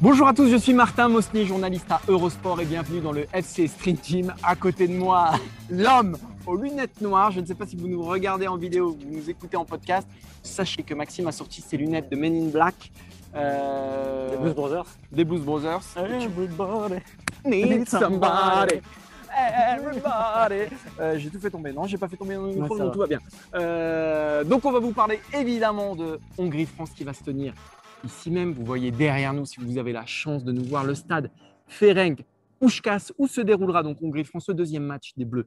Bonjour à tous, je suis Martin Mosny, journaliste à Eurosport et bienvenue dans le FC Street Team. À côté de moi, l'homme aux lunettes noires. Je ne sais pas si vous nous regardez en vidéo ou vous nous écoutez en podcast. Sachez que Maxime a sorti ses lunettes de Men in Black. euh, Les Blues Brothers. Des Blues Brothers. Everybody. Need somebody. Everybody. Euh, j'ai tout fait tomber. Non, j'ai pas fait tomber le micro, Ouais, va. tout va bien. Euh, donc, on va vous parler évidemment de Hongrie-France qui va se tenir ici même. Vous voyez derrière nous, si vous avez la chance de nous voir, le stade Ferenc Puskás où se déroulera donc Hongrie-France, le deuxième match des Bleus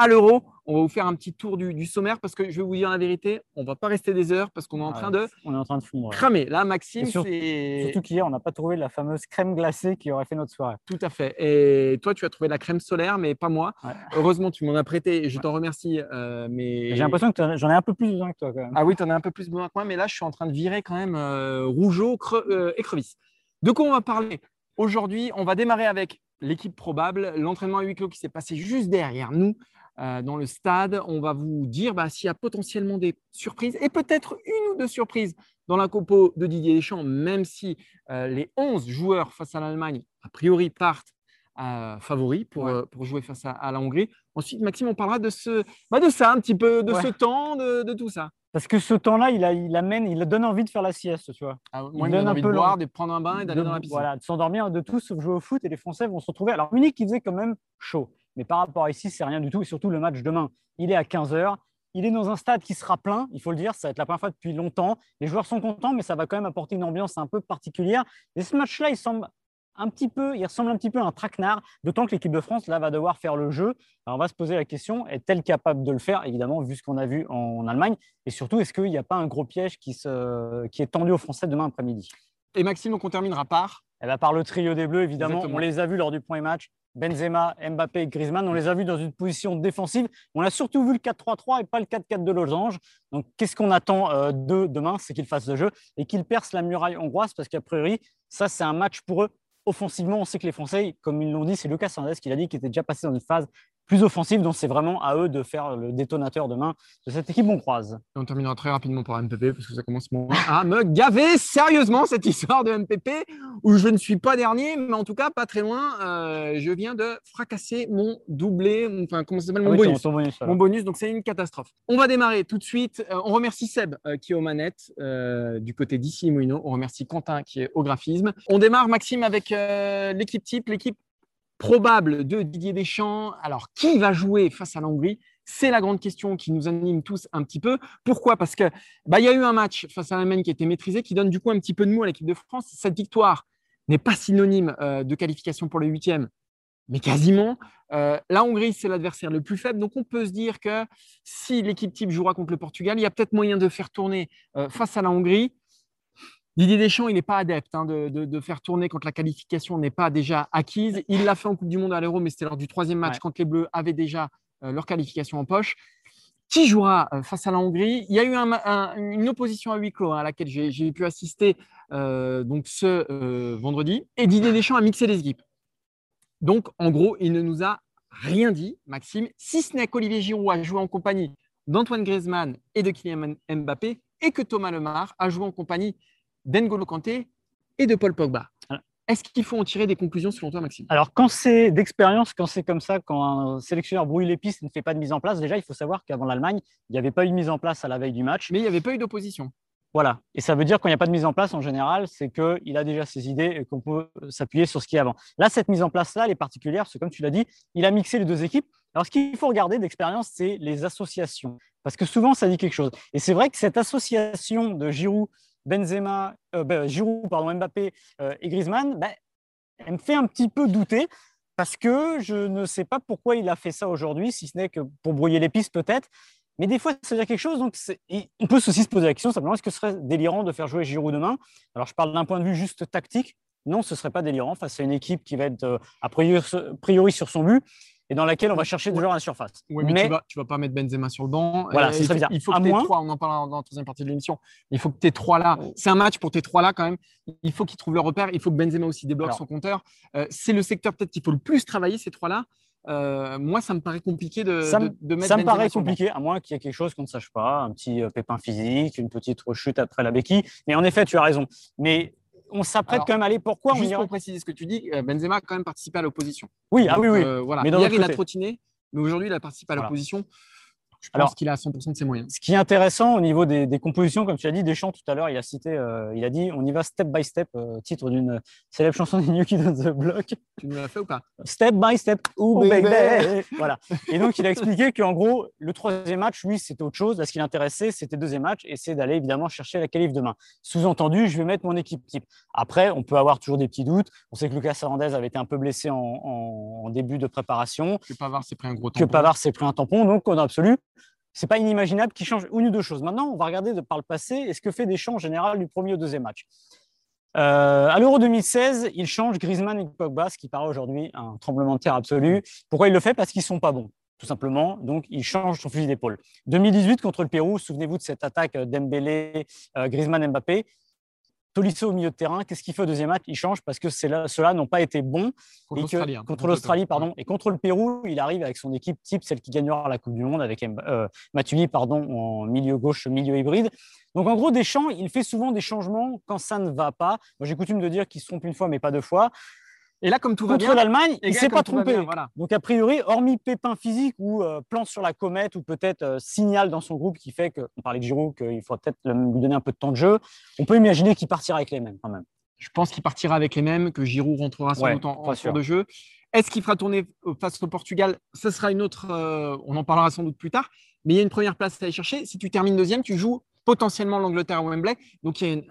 à l'Euro. On va vous faire un petit tour du, du sommaire parce que je vais vous dire la vérité, on va pas rester des heures parce qu'on est en train de On est en train de fondre. cramer. Là, Maxime, sur- Surtout qu'hier, on n'a pas trouvé la fameuse crème glacée qui aurait fait notre soirée. Tout à fait. Et toi, tu as trouvé la crème solaire, mais pas moi. Ouais. Heureusement, tu m'en as prêté et je t'en remercie. euh, mais J'ai l'impression que j'en ai un peu plus besoin que toi quand même. Ah oui, tu en as un peu plus besoin que moi, mais là, je suis en train de virer quand même euh, rougeau, euh, écrevisse. De quoi on va parler Aujourd'hui, on va démarrer avec l'équipe probable, l'entraînement à huis clos qui s'est passé juste derrière nous euh, dans le stade. On va vous dire bah, s'il y a potentiellement des surprises et peut-être une ou deux surprises dans la compo de Didier Deschamps, même si euh, les 11 joueurs face à l'Allemagne, a priori, partent euh, favoris pour, Ouais. euh, pour jouer face à, à la Hongrie. Ensuite, Maxime, on parlera de, ce, bah, de ça, un petit peu, de Ouais. ce temps, de, de tout ça. Parce que ce temps-là, il, amène, il donne envie de faire la sieste, tu vois. Ah, Il moi, il me donne donne un envie peu de boire, de prendre un bain et d'aller dans la piscine. Voilà, de s'endormir, de tous jouer au foot et les Français vont se retrouver. Alors Munich, il faisait quand même chaud. Mais par rapport à ici, c'est rien du tout. Et surtout, le match demain, il est à 15h. Il est dans un stade qui sera plein, il faut le dire. Ça va être la première fois depuis longtemps. Les joueurs sont contents, mais ça va quand même apporter une ambiance un peu particulière. Et ce match-là, il semble un petit peu, il ressemble un petit peu à un traquenard, d'autant que l'équipe de France là va devoir faire le jeu. Alors on va se poser la question est-elle capable de le faire? Évidemment, vu ce qu'on a vu en Allemagne, et surtout, est-ce qu'il n'y a pas un gros piège qui, qui est tendu aux Français demain après-midi? Et Maxime, donc on terminera par. Elle va par le trio des Bleus, évidemment. Exactement. On les a vus lors du premier match. Benzema, Mbappé et Griezmann, on les a vus dans une position défensive. On a surtout vu le 4-3-3 et pas le 4-4 de losange. Donc, qu'est-ce qu'on attend euh, d'eux demain? C'est qu'ils fassent le jeu et qu'ils percent la muraille hongroise parce qu'a priori, ça, c'est un match pour eux. Offensivement, on sait que les Français, comme ils l'ont dit, c'est Lucas Hernandez qui l'a dit, qui était déjà passé dans une phase plus offensive. Donc, c'est vraiment à eux de faire le détonateur demain de cette équipe hongroise. Et on terminera très rapidement par MPP parce que ça commence à me gaver sérieusement cette histoire de MPP où je ne suis pas dernier, mais en tout cas pas très loin. Euh, je viens de fracasser mon doublé, enfin comment ça s'appelle, mon Ah oui, bonus. ton- ton bonus, voilà. Mon bonus, donc c'est une catastrophe. On va démarrer tout de suite. Euh, on remercie Seb euh, qui est aux manettes du côté d'ici et Mouino. On remercie Quentin qui est au graphisme. On démarre, Maxime, avec l'équipe type, l'équipe probable de Didier Deschamps. Alors, qui va jouer face à la Hongrie C'est la grande question qui nous anime tous un petit peu. Pourquoi? Parce que bah, il y a eu un match face à l'Allemagne qui a été maîtrisé, qui donne du coup un petit peu de mou à l'équipe de France. Cette victoire n'est pas synonyme euh, de qualification pour le huitième, mais quasiment. Euh, la Hongrie, c'est l'adversaire le plus faible. Donc, on peut se dire que si l'équipe type jouera contre le Portugal, il y a peut-être moyen de faire tourner euh, face à la Hongrie. Didier Deschamps, il n'est pas adepte hein, de, de- de faire tourner quand la qualification n'est pas déjà acquise. Il l'a fait en Coupe du Monde à l'Euro, mais c'était lors du troisième match Ouais. quand les Bleus avaient déjà euh, leur qualification en poche. Qui jouera euh, face à la Hongrie? Il y a eu un ma- un- une opposition à huis clos hein, à laquelle j'ai pu assister euh, donc ce vendredi. Et Didier Deschamps a mixé les équipes. Donc, en gros, il ne nous a rien dit, Maxime, si ce n'est qu'Olivier Giroud a joué en compagnie d'Antoine Griezmann et de Kylian Mbappé, et que Thomas Lemar a joué en compagnie d'Engolo Kanté et de Paul Pogba. Voilà. Est-ce qu'il faut en tirer des conclusions selon toi, Maxime? Alors, quand c'est d'expérience, quand c'est comme ça, quand un sélectionneur brouille les pistes et ne fait pas de mise en place, déjà, il faut savoir qu'avant l'Allemagne, il n'y avait pas eu de mise en place à la veille du match. Mais il n'y avait pas eu d'opposition. Voilà. Et ça veut dire quand il n'y a pas de mise en place, en général, c'est qu'il a déjà ses idées et qu'on peut s'appuyer sur ce qui est avant. Là, cette mise en place-là, elle est particulière parce que, comme tu l'as dit, il a mixé les deux équipes. Alors, ce qu'il faut regarder d'expérience, c'est les associations. Parce que souvent, ça dit quelque chose. Et c'est vrai que cette association de Giroud, Benzema, euh, ben, Giroud, pardon, Mbappé euh, et Griezmann, ben, elle me fait un petit peu douter parce que je ne sais pas pourquoi il a fait ça aujourd'hui, si ce n'est que pour brouiller les pistes peut-être. Mais des fois, ça veut dire quelque chose. Donc, on peut aussi se poser la question simplement est-ce que ce serait délirant de faire jouer Giroud demain? Alors, je parle d'un point de vue juste tactique. Non, ce ne serait pas délirant face à une équipe qui va être euh, a priori, sur son but et dans laquelle on va chercher toujours à la surface. Oui, mais, tu, vas, vas pas mettre Benzema sur le banc. Voilà, c'est euh, Il faut que tu trois, on en parlera dans la troisième partie de l'émission. Il faut que tu aies trois là. Oh. C'est un match pour tes trois là quand même. Il faut qu'ils trouvent le repère. Il faut que Benzema aussi débloque son compteur. Euh, c'est le secteur peut-être qu'il faut le plus travailler, ces trois là. Euh, moi, ça me paraît compliqué de, ça, de, mettre. Ça me paraît compliqué, à moins qu'il y ait quelque chose qu'on ne sache pas, un petit pépin physique, une petite rechute après la béquille. Mais en effet, tu as raison. Mais on s'apprête quand même à aller. Pourquoi Juste pour préciser ce que tu dis, Benzema a quand même participé à l'opposition. Oui, ah oui, oui. voilà. Mais Hier, il a trottiné. Mais aujourd'hui, il a participé à la position je pense Alors, qu'il a 100% de ses moyens. Ce qui est intéressant au niveau des, compositions, comme tu as dit, Deschamps tout à l'heure, il a cité, euh, il a dit on y va step by step, euh, titre d'une célèbre chanson des New Kids on the Block. Tu nous l'as fait ou pas? Step by step, oh, baby. Voilà. Et donc, il a expliqué qu'en gros, le troisième match, lui, c'était autre chose. Là, ce qui l'intéressait, c'était le deuxième match et c'est d'aller évidemment chercher la qualif demain. Sous-entendu, je vais mettre mon équipe type. Après, on peut avoir toujours des petits doutes. On sait que Lucas Hernandez avait été un peu blessé en, début de préparation. Que Pavard s'est pris un gros tampon. Que Pavard s'est pris un tampon. Donc, en absolu, c'est pas inimaginable qu'il change une ou deux choses. Maintenant, on va regarder de par le passé et ce que fait Deschamps en général du premier au deuxième match. Euh, à l'Euro 2016, il change Griezmann et Pogba, ce qui paraît aujourd'hui un tremblement de terre absolu. Pourquoi il le fait? Parce qu'ils sont pas bons, tout simplement. Donc, il change son fusil d'épaule. 2018 contre le Pérou, souvenez-vous de cette attaque Dembélé, euh, Griezmann, Mbappé. Tolisso au milieu de terrain, qu'est-ce qu'il fait au deuxième match? Il change parce que ceux-là n'ont pas été bons. Contre l'Australie, hein, pardon. Et contre le Pérou, il arrive avec son équipe type, celle qui gagnera la Coupe du Monde, avec euh, pardon, en milieu gauche, milieu hybride. Donc en gros, Deschamps, il fait souvent des changements quand ça ne va pas. Moi, j'ai coutume de dire qu'il se trompe une fois, mais pas deux fois. Et là, comme tout va bien, l'Allemagne, il ne s'est pas trompé. Donc, a priori, hormis pépin physique ou euh, plan sur la comète ou peut-être euh, signal dans son groupe qui fait qu'on parlait de Giroud, qu'il faut peut-être lui donner un peu de temps de jeu, on peut imaginer qu'il partira avec les mêmes quand même. Je pense qu'il partira avec les mêmes, que Giroud rentrera sans doute en, en de jeu. Est-ce qu'il fera tourner face au Portugal? Ce sera une autre. Euh, on en parlera sans doute plus tard. Mais il y a une première place à aller chercher. Si tu termines deuxième, tu joues potentiellement l'Angleterre à Wembley. Donc il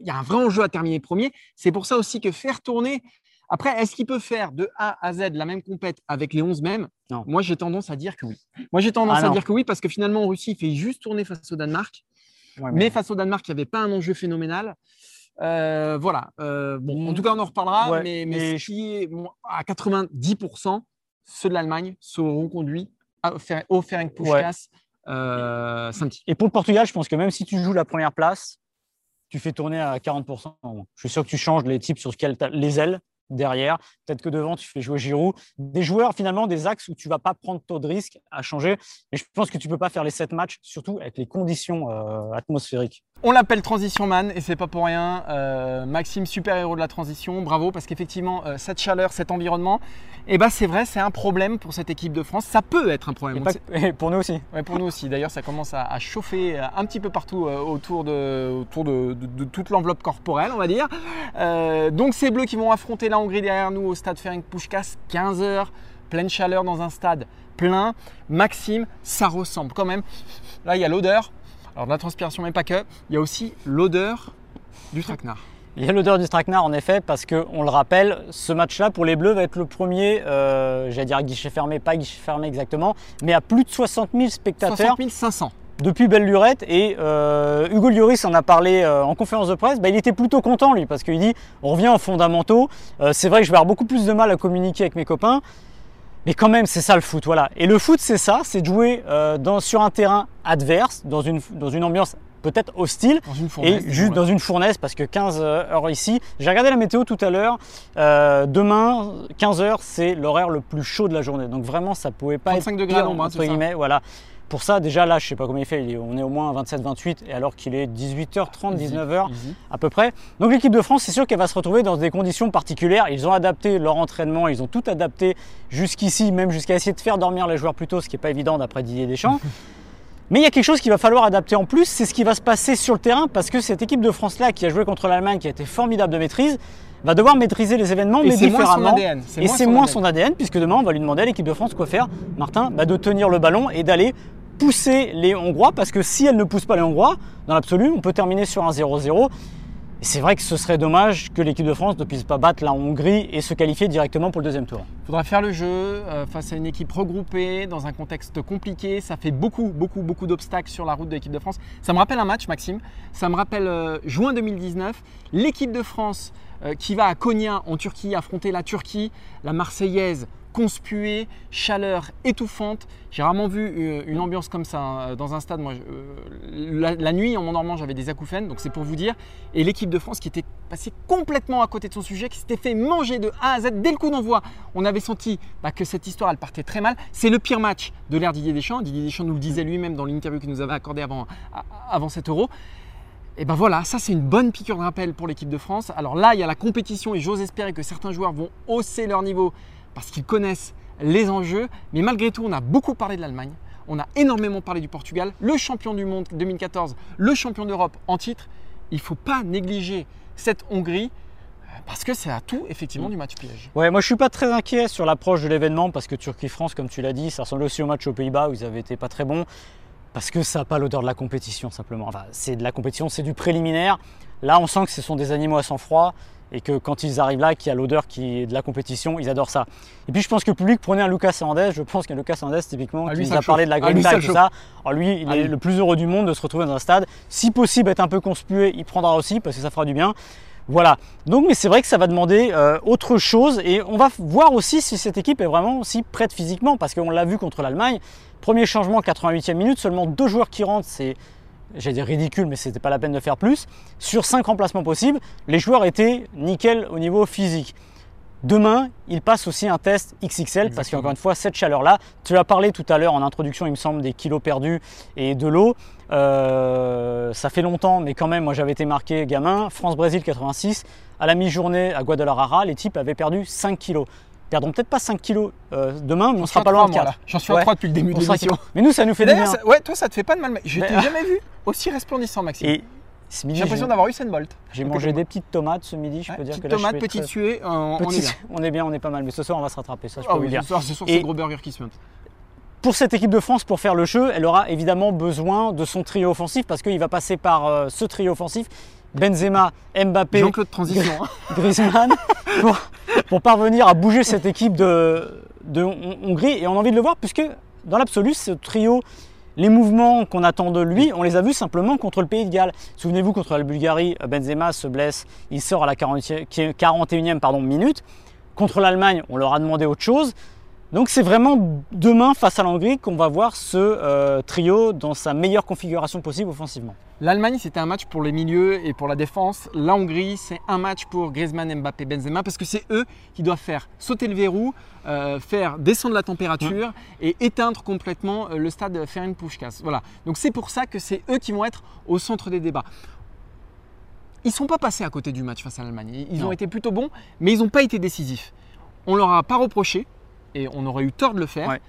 y, a un vrai enjeu à terminer premier. C'est pour ça aussi que faire tourner après, est-ce qu'il peut faire de A à Z la même compète avec les 11 mêmes? Non. Moi, j'ai tendance à dire que oui. Moi, j'ai tendance ah à dire que oui parce que finalement, en Russie, il fait juste tourner face au Danemark. mais... face au Danemark, il n'y avait pas un enjeu phénoménal. Euh, voilà. Euh, bon, en mm. tout cas, on en reparlera. mais, mais, à 90%, ceux de l'Allemagne seront conduits au Ferenc Puskas euh, samedi. Et pour le Portugal, je pense que même si tu joues la première place, tu fais tourner à 40%. Je suis sûr que tu changes les types sur lesquels les ailes derrière. Peut-être que devant, tu fais jouer Giroud. Des joueurs, finalement, des axes où tu vas pas prendre trop de risques à changer. Mais je pense que tu peux pas faire les sept matchs, surtout avec les conditions euh, atmosphériques. On l'appelle Transition Man et c'est pas pour rien. Euh, Maxime, super héros de la transition, bravo, parce qu'effectivement, euh, cette chaleur, cet environnement, et eh ben, c'est vrai, c'est un problème pour cette équipe de France. Ça peut être un problème. Et, pour nous aussi. Ouais, pour nous aussi. D'ailleurs, ça commence à, chauffer un petit peu partout autour, de, autour de, toute l'enveloppe corporelle, on va dire. donc, ces bleus qui vont affronter la Hongrie derrière nous au stade Ferenc Puskas, 15 heures, pleine chaleur dans un stade plein. Maxime, ça ressemble quand même. Là, il y a l'odeur. Alors, de la transpiration, mais pas que. Il y a aussi l'odeur du traquenard. Il y a l'odeur du traquenard en effet, parce qu'on le rappelle, ce match-là pour les Bleus va être le premier, euh, j'allais dire guichet fermé, pas guichet fermé exactement, mais à plus de 60 000 spectateurs. 60 500 depuis belle lurette et euh, Hugo Lloris en a parlé euh, en conférence de presse, bah, il était plutôt content lui parce qu'il dit on revient aux fondamentaux, euh, c'est vrai que je vais avoir beaucoup plus de mal à communiquer avec mes copains, mais quand même c'est ça le foot, voilà. Et le foot c'est ça, c'est de jouer dans, sur un terrain adverse, dans une, dans une ambiance peut-être hostile et juste dans une fournaise parce que 15 heures ici. J'ai regardé la météo tout à l'heure. demain, 15 heures, c'est l'horaire le plus chaud de la journée. Donc vraiment, ça pouvait pas être degrés pire, entre guillemets. Voilà. Pour ça, déjà là, je ne sais pas combien il fait, on est au moins 27-28, et alors qu'il est 18h30, 19h à peu près. Donc l'équipe de France, c'est sûr qu'elle va se retrouver dans des conditions particulières. Ils ont adapté leur entraînement, ils ont tout adapté jusqu'ici, même jusqu'à essayer de faire dormir les joueurs plus tôt, ce qui n'est pas évident d'après Didier Deschamps. Mais il y a quelque chose qu'il va falloir adapter en plus, c'est ce qui va se passer sur le terrain, parce que cette équipe de France-là, qui a joué contre l'Allemagne, qui a été formidable de maîtrise, va devoir maîtriser les événements, mais différemment. Et c'est moins, son ADN, puisque demain, on va lui demander à l'équipe de France quoi faire, Martin, bah, de tenir le ballon et d'aller pousser les Hongrois, parce que si elle ne pousse pas les Hongrois, dans l'absolu, on peut terminer sur un 0-0. c'est vrai que ce serait dommage que l'équipe de France ne puisse pas battre la Hongrie et se qualifier directement pour le deuxième tour. Il faudra faire le jeu euh, face à une équipe regroupée dans un contexte compliqué. Ça fait beaucoup, beaucoup, beaucoup d'obstacles sur la route de l'équipe de France. Ça me rappelle un match, Maxime. Ça me rappelle euh, juin 2019. L'équipe de France qui va à Konya en Turquie affronter la Turquie, la Marseillaise conspuée, chaleur étouffante. J'ai rarement vu euh, une ambiance comme ça hein, dans un stade. Moi, euh, la, nuit, en m'endormant, j'avais des acouphènes, donc c'est pour vous dire. Et l'équipe de France qui était passée complètement à côté de son sujet, qui s'était fait manger de A à Z dès le coup d'envoi. On avait senti bah, que cette histoire, elle partait très mal. C'est le pire match de l'ère Didier Deschamps. Didier Deschamps nous le disait lui-même dans l'interview qu'il nous avait accordé avant, avant cet euro. Et ben voilà, ça c'est une bonne piqûre de rappel pour l'équipe de France. Alors là, il y a la compétition et j'ose espérer que certains joueurs vont hausser leur niveau parce qu'ils connaissent les enjeux. Mais malgré tout, on a beaucoup parlé de l'Allemagne. On a énormément parlé du Portugal, le champion du monde 2014, le champion d'Europe en titre. Il ne faut pas négliger cette Hongrie euh, parce que c'est à tout effectivement du match piège. Ouais, moi je suis pas très inquiet sur l'approche de l'événement parce que Turquie-France, comme tu l'as dit, ça ressemble aussi au match aux Pays-Bas où ils avaient été pas très bons parce que ça n'a pas l'odeur de la compétition simplement. Enfin, c'est de la compétition, c'est du préliminaire. Là, on sent que ce sont des animaux à sang froid et que quand ils arrivent là, qu'il y a l'odeur qui est de la compétition, ils adorent ça. Et puis je pense que le public prenait un Lucas Hernandez, je pense qu'un Lucas Hernandez typiquement, Ah, qui nous a parlé de la. Ah, et le tout chauffe. ça. Alors lui, il Ah, est lui. le plus heureux du monde de se retrouver dans un stade. Si possible, être un peu conspué, il prendra aussi parce que ça fera du bien. Voilà. Donc, mais c'est vrai que ça va demander euh, autre chose et on va voir aussi si cette équipe est vraiment aussi prête physiquement parce qu'on l'a vu contre l'Allemagne. Premier changement, 88e minute, seulement deux joueurs qui rentrent, c'est j'allais dire ridicule, mais c'était pas la peine de faire plus. Sur cinq remplacements possibles, les joueurs étaient nickel au niveau physique. Demain, il passe aussi un test XXL parce qu'encore une fois, cette chaleur-là, tu as parlé tout à l'heure en introduction, il me semble, des kilos perdus et de l'eau. Euh, ça fait longtemps, mais quand même, moi j'avais été marqué gamin. France-Brésil 86, à la mi-journée à Guadalajara, les types avaient perdu 5 kilos. Perdront peut-être pas 5 kilos euh, demain, mais on sera pas loin de moi, 4. là. J'en suis à Ouais. 3 depuis le début de On l'émission. Mais nous, ça nous fait du D'ailleurs, bien. ça- ouais, toi ça te fait pas de mal. Je t'ai Mais- jamais vu aussi resplendissant, Maxime. Et J'ai l'impression d'avoir Usain Bolt. j'ai mangé je des petites tomates ce midi. Je Ouais, peux dire que là, je tomate, suis petite très- suée, euh, on est bien. on est bien, on est pas mal. Mais ce soir, on va se rattraper. Ça, je peux Ah vous oui, le dire. ce soir, Et- c'est gros burger qui se monte. Pour cette équipe de France, pour faire le jeu, elle aura évidemment besoin de son trio offensif parce qu'il va passer par euh, ce trio offensif Benzema, Mbappé, Jean-Claude Transition. hein. Griezmann pour, pour parvenir à bouger cette équipe de, de Hon- Hongrie. Et on a envie de le voir puisque dans l'absolu, ce trio, les mouvements qu'on attend de lui, on les a vus simplement contre le Pays de Galles. Souvenez-vous, contre la Bulgarie, Benzema se blesse, il sort à la 40e 41e pardon, minute. Contre l'Allemagne, on leur a demandé autre chose. Donc c'est vraiment demain face à la Hongrie qu'on va voir ce euh, trio dans sa meilleure configuration possible offensivement. L'Allemagne, c'était un match pour les milieux et pour la défense. La Hongrie, c'est un match pour Griezmann, Mbappé, Benzema, parce que c'est eux qui doivent faire sauter le verrou, euh, faire descendre la température et éteindre complètement euh, le stade Ferenc Puskás. Voilà. Donc c'est pour ça que c'est eux qui vont être au centre des débats. Ils ne sont pas passés à côté du match face à l'Allemagne. Ils ont été plutôt bons, mais ils n'ont pas été décisifs. On leur a pas reproché et on aurait eu tort de le faire. Ouais.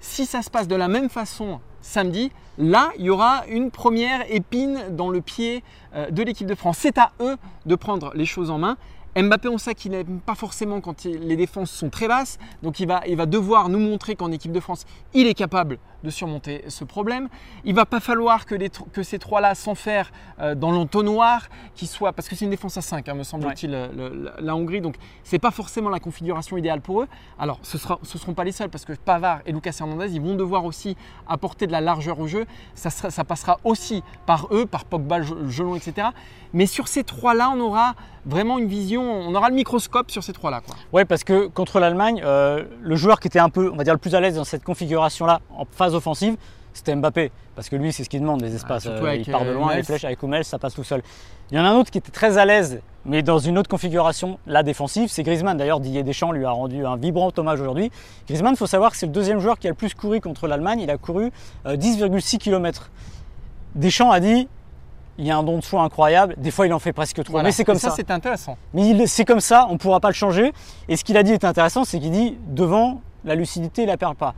Si ça se passe de la même façon samedi, là, il y aura une première épine dans le pied euh, de l'équipe de France. C'est à eux de prendre les choses en main. Mbappé, on sait qu'il n'aime pas forcément quand il- les défenses sont très basses, donc il va, il va devoir nous montrer qu'en équipe de France, il est capable de surmonter ce problème. Il va pas falloir que, les tr- que ces trois-là s'enferment euh, dans l'entonnoir, qui soit parce que c'est une défense à 5, me semble-t-il, le- le- la Hongrie, donc c'est pas forcément la configuration idéale pour eux. Alors, ce ne ce seront pas les seuls, parce que Pavard et Lucas Hernandez, ils vont devoir aussi apporter de la largeur au jeu. Ça, sera- ça passera aussi par eux, par Pogba, Jelon, etc. Mais sur ces trois-là, on aura vraiment une vision, on aura le microscope sur ces trois-là. Ouais, parce que contre l'Allemagne, euh, le joueur qui était un peu, on va dire, le plus à l'aise dans cette configuration-là en phase offensive, c'était Mbappé. Parce que lui, c'est ce qu'il demande, les espaces. Euh, il part de euh, loin, les flèches avec Hummels, ça passe tout seul. Il y en a un autre qui était très à l'aise, mais dans une autre configuration, la défensive, c'est Griezmann. D'ailleurs, Didier Deschamps lui a rendu un vibrant hommage aujourd'hui. Griezmann, il faut savoir que c'est le deuxième joueur qui a le plus couru contre l'Allemagne. Il a couru euh, 10,6 km. Deschamps a dit, il y a un don de soi incroyable. Des fois, il en fait presque trop. Voilà. Mais c'est comme Et ça. ça. c'est intéressant. Mais c'est comme ça, on ne pourra pas le changer. Et ce qu'il a dit est intéressant, c'est qu'il dit devant la lucidité, il la perd pas.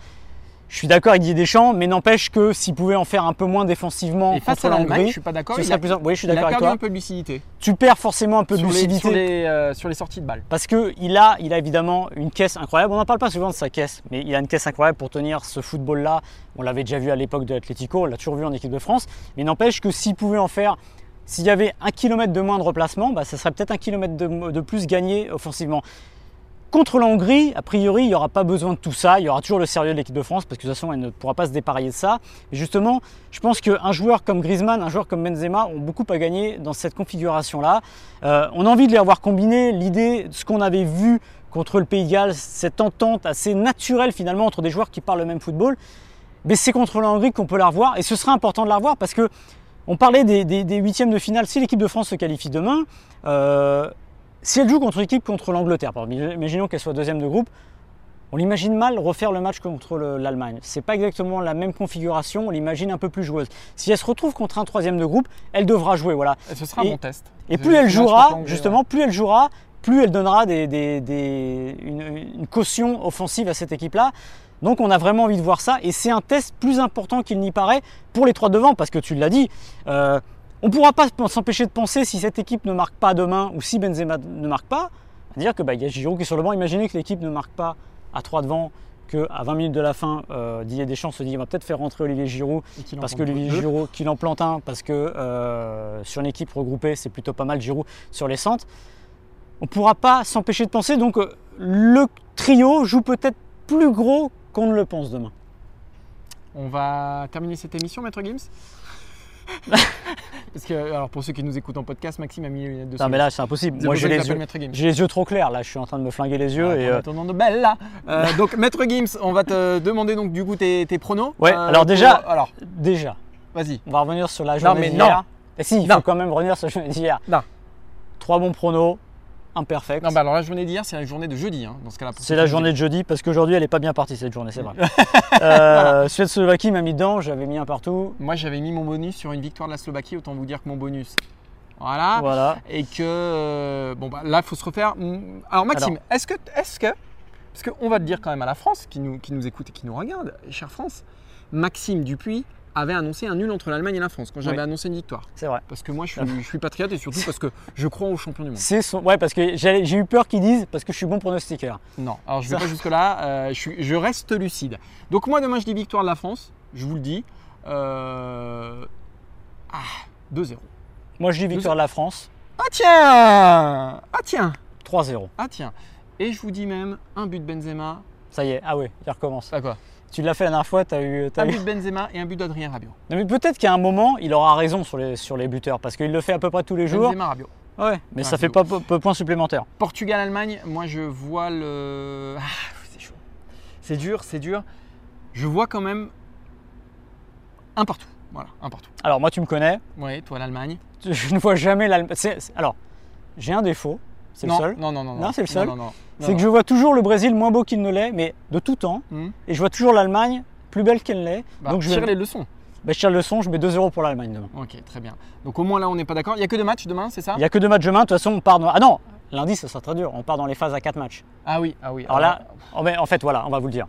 Je suis d'accord avec Didier Deschamps, mais n'empêche que s'il pouvait en faire un peu moins défensivement Et face contre à l'Hongrie, je suis pas d'accord. il a- plus- Oui, je suis il a perdu un peu de lucidité Tu perds forcément un peu de les, lucidité. sur, les, euh, sur les sorties de balles. Parce qu'il a, il a évidemment une caisse incroyable. On n'en parle pas souvent de sa caisse, mais il a une caisse incroyable pour tenir ce football-là. On l'avait déjà vu à l'époque de l'Atlético, on l'a toujours vu en équipe de France. Mais n'empêche que s'il pouvait en faire s'il y avait un kilomètre de moins de replacement, bah, ça serait peut-être un kilomètre de, de plus gagné offensivement. Contre la Hongrie, a priori, il n'y aura pas besoin de tout ça. Il y aura toujours le sérieux de l'équipe de France parce que de toute façon, elle ne pourra pas se dépareiller de ça. Et justement, je pense qu'un joueur comme Griezmann, un joueur comme Benzema ont beaucoup à gagner dans cette configuration-là. Euh, on a envie de les revoir combiner. L'idée, ce qu'on avait vu contre le Pays de Galles, cette entente assez naturelle finalement entre des joueurs qui parlent le même football, mais c'est contre la Hongrie qu'on peut la revoir. Et ce sera important de la revoir parce que on parlait des, huitièmes de finale. Si l'équipe de France se qualifie demain, euh, si elle joue contre une équipe contre l'Angleterre, imaginons qu'elle soit deuxième de groupe, on l'imagine mal refaire le match contre l'Allemagne. C'est pas exactement la même configuration, on l'imagine un peu plus joueuse. Si elle se retrouve contre un troisième de groupe, elle devra jouer. Voilà. Et ce sera et, mon test. Et plus elle jouera, justement, plus elle jouera, plus elle donnera une, une, caution offensive à cette équipe-là. Donc on a vraiment envie de voir ça et c'est un test plus important qu'il n'y paraît pour les trois devant parce que tu l'as dit. Euh, on ne pourra pas s'empêcher de penser si cette équipe ne marque pas demain ou si Benzema ne marque pas, à dire que bah, y a Giroud qui est sur le banc. Imaginez que l'équipe ne marque pas à 3 devant, qu'à 20 minutes de la fin, euh, Didier Deschamps se dit on va peut-être faire rentrer Olivier Giroud parce que Olivier Giroud qu'il en plante un parce que euh, sur une équipe regroupée c'est plutôt pas mal Giroud sur les centres. On ne pourra pas s'empêcher de penser donc euh, le trio joue peut-être plus gros qu'on ne le pense demain. On va terminer cette émission, Maître Gims? Parce que, alors pour ceux qui nous écoutent en podcast, Maxime a mis les lunettes de Non, mais là, c'est impossible. Moi, j'ai les, yeux, les yeux trop clairs. Là, je suis en train de me flinguer les yeux. et euh... de belle là. Euh, donc, Maître Gims, on va te demander donc du coup tes, tes pronos. Ouais, euh, alors déjà, alors, déjà, vas-y. On va revenir sur la journée d'hier. Et si, il faut quand même revenir sur la journée d'hier. Non. Trois bons pronos imperfect. Non, bah alors la journée d'hier, c'est la journée de jeudi, hein, dans ce cas-là. C'est la journée de jeudi parce qu'aujourd'hui, elle n'est pas bien partie cette journée, c'est vrai. euh, Suède-Slovaquie m'a mis dedans, j'avais mis un partout. Moi, j'avais mis mon bonus sur une victoire de la Slovaquie, autant vous dire que mon bonus. Voilà. voilà. Et que, euh, bon, bah, là, il faut se refaire. Alors, Maxime, est-ce que, est-ce que, parce qu'on va te dire quand même à la France, qui nous, qui nous écoute et qui nous regarde, chère France, Maxime Dupuis avait annoncé un nul entre l'Allemagne et la France quand j'avais annoncé une victoire. C'est vrai. Parce que moi, je suis, je suis, patriote et surtout parce que je crois aux champions du monde. C'est son... Ouais, parce que j'ai eu peur qu'ils disent parce que je suis bon pronostiqueur. Non, alors je ne vais pas jusque-là. Euh, je, je, reste lucide. Donc, moi, demain, je dis victoire de la France. Je vous le dis. Euh... Ah, 2-0. Moi, je dis victoire de la France. Ah, tiens Ah, tiens 3-0. Ah, tiens. Et je vous dis même un but de Benzema. Ça y est, ah oui, il recommence. Ah quoi? Tu l'as fait la dernière fois, tu as eu. un but de Benzema et un but d'Adrien Rabiot. mais peut-être qu'à un moment, il aura raison sur les, sur les buteurs, parce qu'il le fait à peu près tous les jours. Benzema, Rabiot. Ouais, mais ça fait pas peu points supplémentaires. Portugal-Allemagne, moi je vois le. Ah, c'est chaud. C'est dur, c'est dur. Je vois quand même un partout. Voilà, un partout. Alors moi, tu me connais. Oui, toi l'Allemagne. Je ne vois jamais l'Allemagne. Alors, j'ai un défaut. C'est le seul Non, non, non. Non, c'est le seul. C'est que je vois toujours le Brésil moins beau qu'il ne l'est, mais de tout temps. Hmm. Et je vois toujours l'Allemagne plus belle qu'elle l'est. Bah, donc je tire les leçons. Bah, je tire les leçons, je mets 2 euros pour l'Allemagne demain. Ok, très bien. Donc au moins là, on n'est pas d'accord. Il n'y a que deux matchs demain, c'est ça? Il n'y a que deux matchs demain. De toute façon, on part dans. Ah non Lundi, ça sera très dur. On part dans les phases à 4 matchs. Ah oui, ah oui. Alors, là, en fait, voilà, on va vous le dire.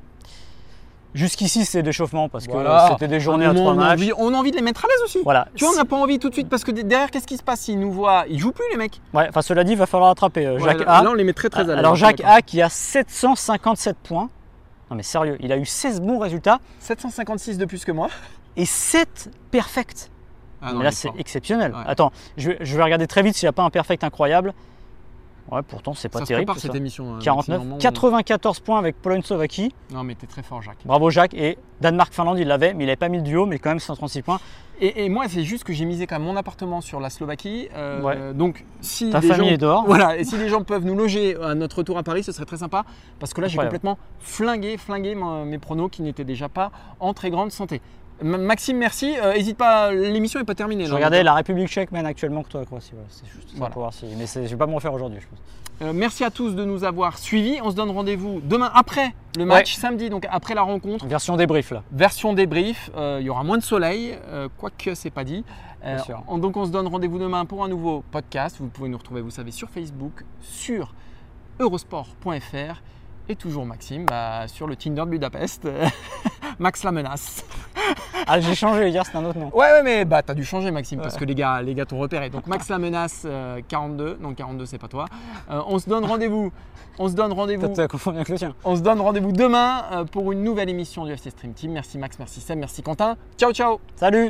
Jusqu'ici, c'est l'échauffement parce que c'était des journées à trois matchs. on a envie de les mettre à l'aise aussi. Voilà. Tu vois, on n'a pas envie tout de suite parce que derrière, qu'est-ce qui se passe S'ils nous voient, ils jouent plus les mecs. Ouais, enfin, cela dit, il va falloir attraper euh, Jacques A. Là, on les met très très à l'aise. Alors, Jacques A qui a 757 points. Non, mais sérieux, il a eu 16 bons résultats. 756 de plus que moi. Et 7 perfects. Ah là, c'est exceptionnel. Attends, je vais, je vais regarder très vite s'il n'y a pas un perfect incroyable. Ouais, pourtant, c'est pas ça terrible. Se cette émission. 49, euh, 94 points avec Pologne-Slovaquie. Non, mais t'es très fort, Jacques. Bravo, Jacques. Et Danemark-Finlande, il l'avait, mais il n'avait pas mis le duo, mais quand même 136 points. Et, moi, c'est juste que j'ai misé quand même mon appartement sur la Slovaquie. Euh, donc, si ta famille gens, est dehors. Voilà, et si les gens peuvent nous loger à notre retour à Paris, ce serait très sympa. Parce que là, j'ai complètement flingué, flingué mes pronos qui n'étaient déjà pas en très grande santé. Maxime, merci. N'hésite euh, pas, l'émission n'est pas terminée. Je regardais la République tchèque mène actuellement que toi la Croatie. c'est juste pour voir si. Mais je ne vais pas m'en faire aujourd'hui, je pense. Euh, merci à tous de nous avoir suivis. On se donne rendez-vous demain après le match, samedi, donc après la rencontre. Version débrief là. Version débrief. Euh, il y aura moins de soleil, quoique c'est pas dit. donc on se donne rendez-vous demain pour un nouveau podcast. Vous pouvez nous retrouver, vous savez, sur Facebook, sur eurosport.fr et toujours Maxime bah, sur le Tinder de Budapest. Max la menace. ah, j'ai changé hier, c'est un autre nom. Ouais, ouais, mais bah, t'as dû changer, Maxime, parce que les gars, les gars t'ont repéré. Donc, Max la menace 42. Euh, non, 42, c'est pas toi. Euh, on se donne rendez-vous. On se donne rendez-vous. On se donne rendez-vous demain euh, pour une nouvelle émission du FC Stream Team. Merci Max, merci Sam, merci Quentin. Ciao, ciao. Salut.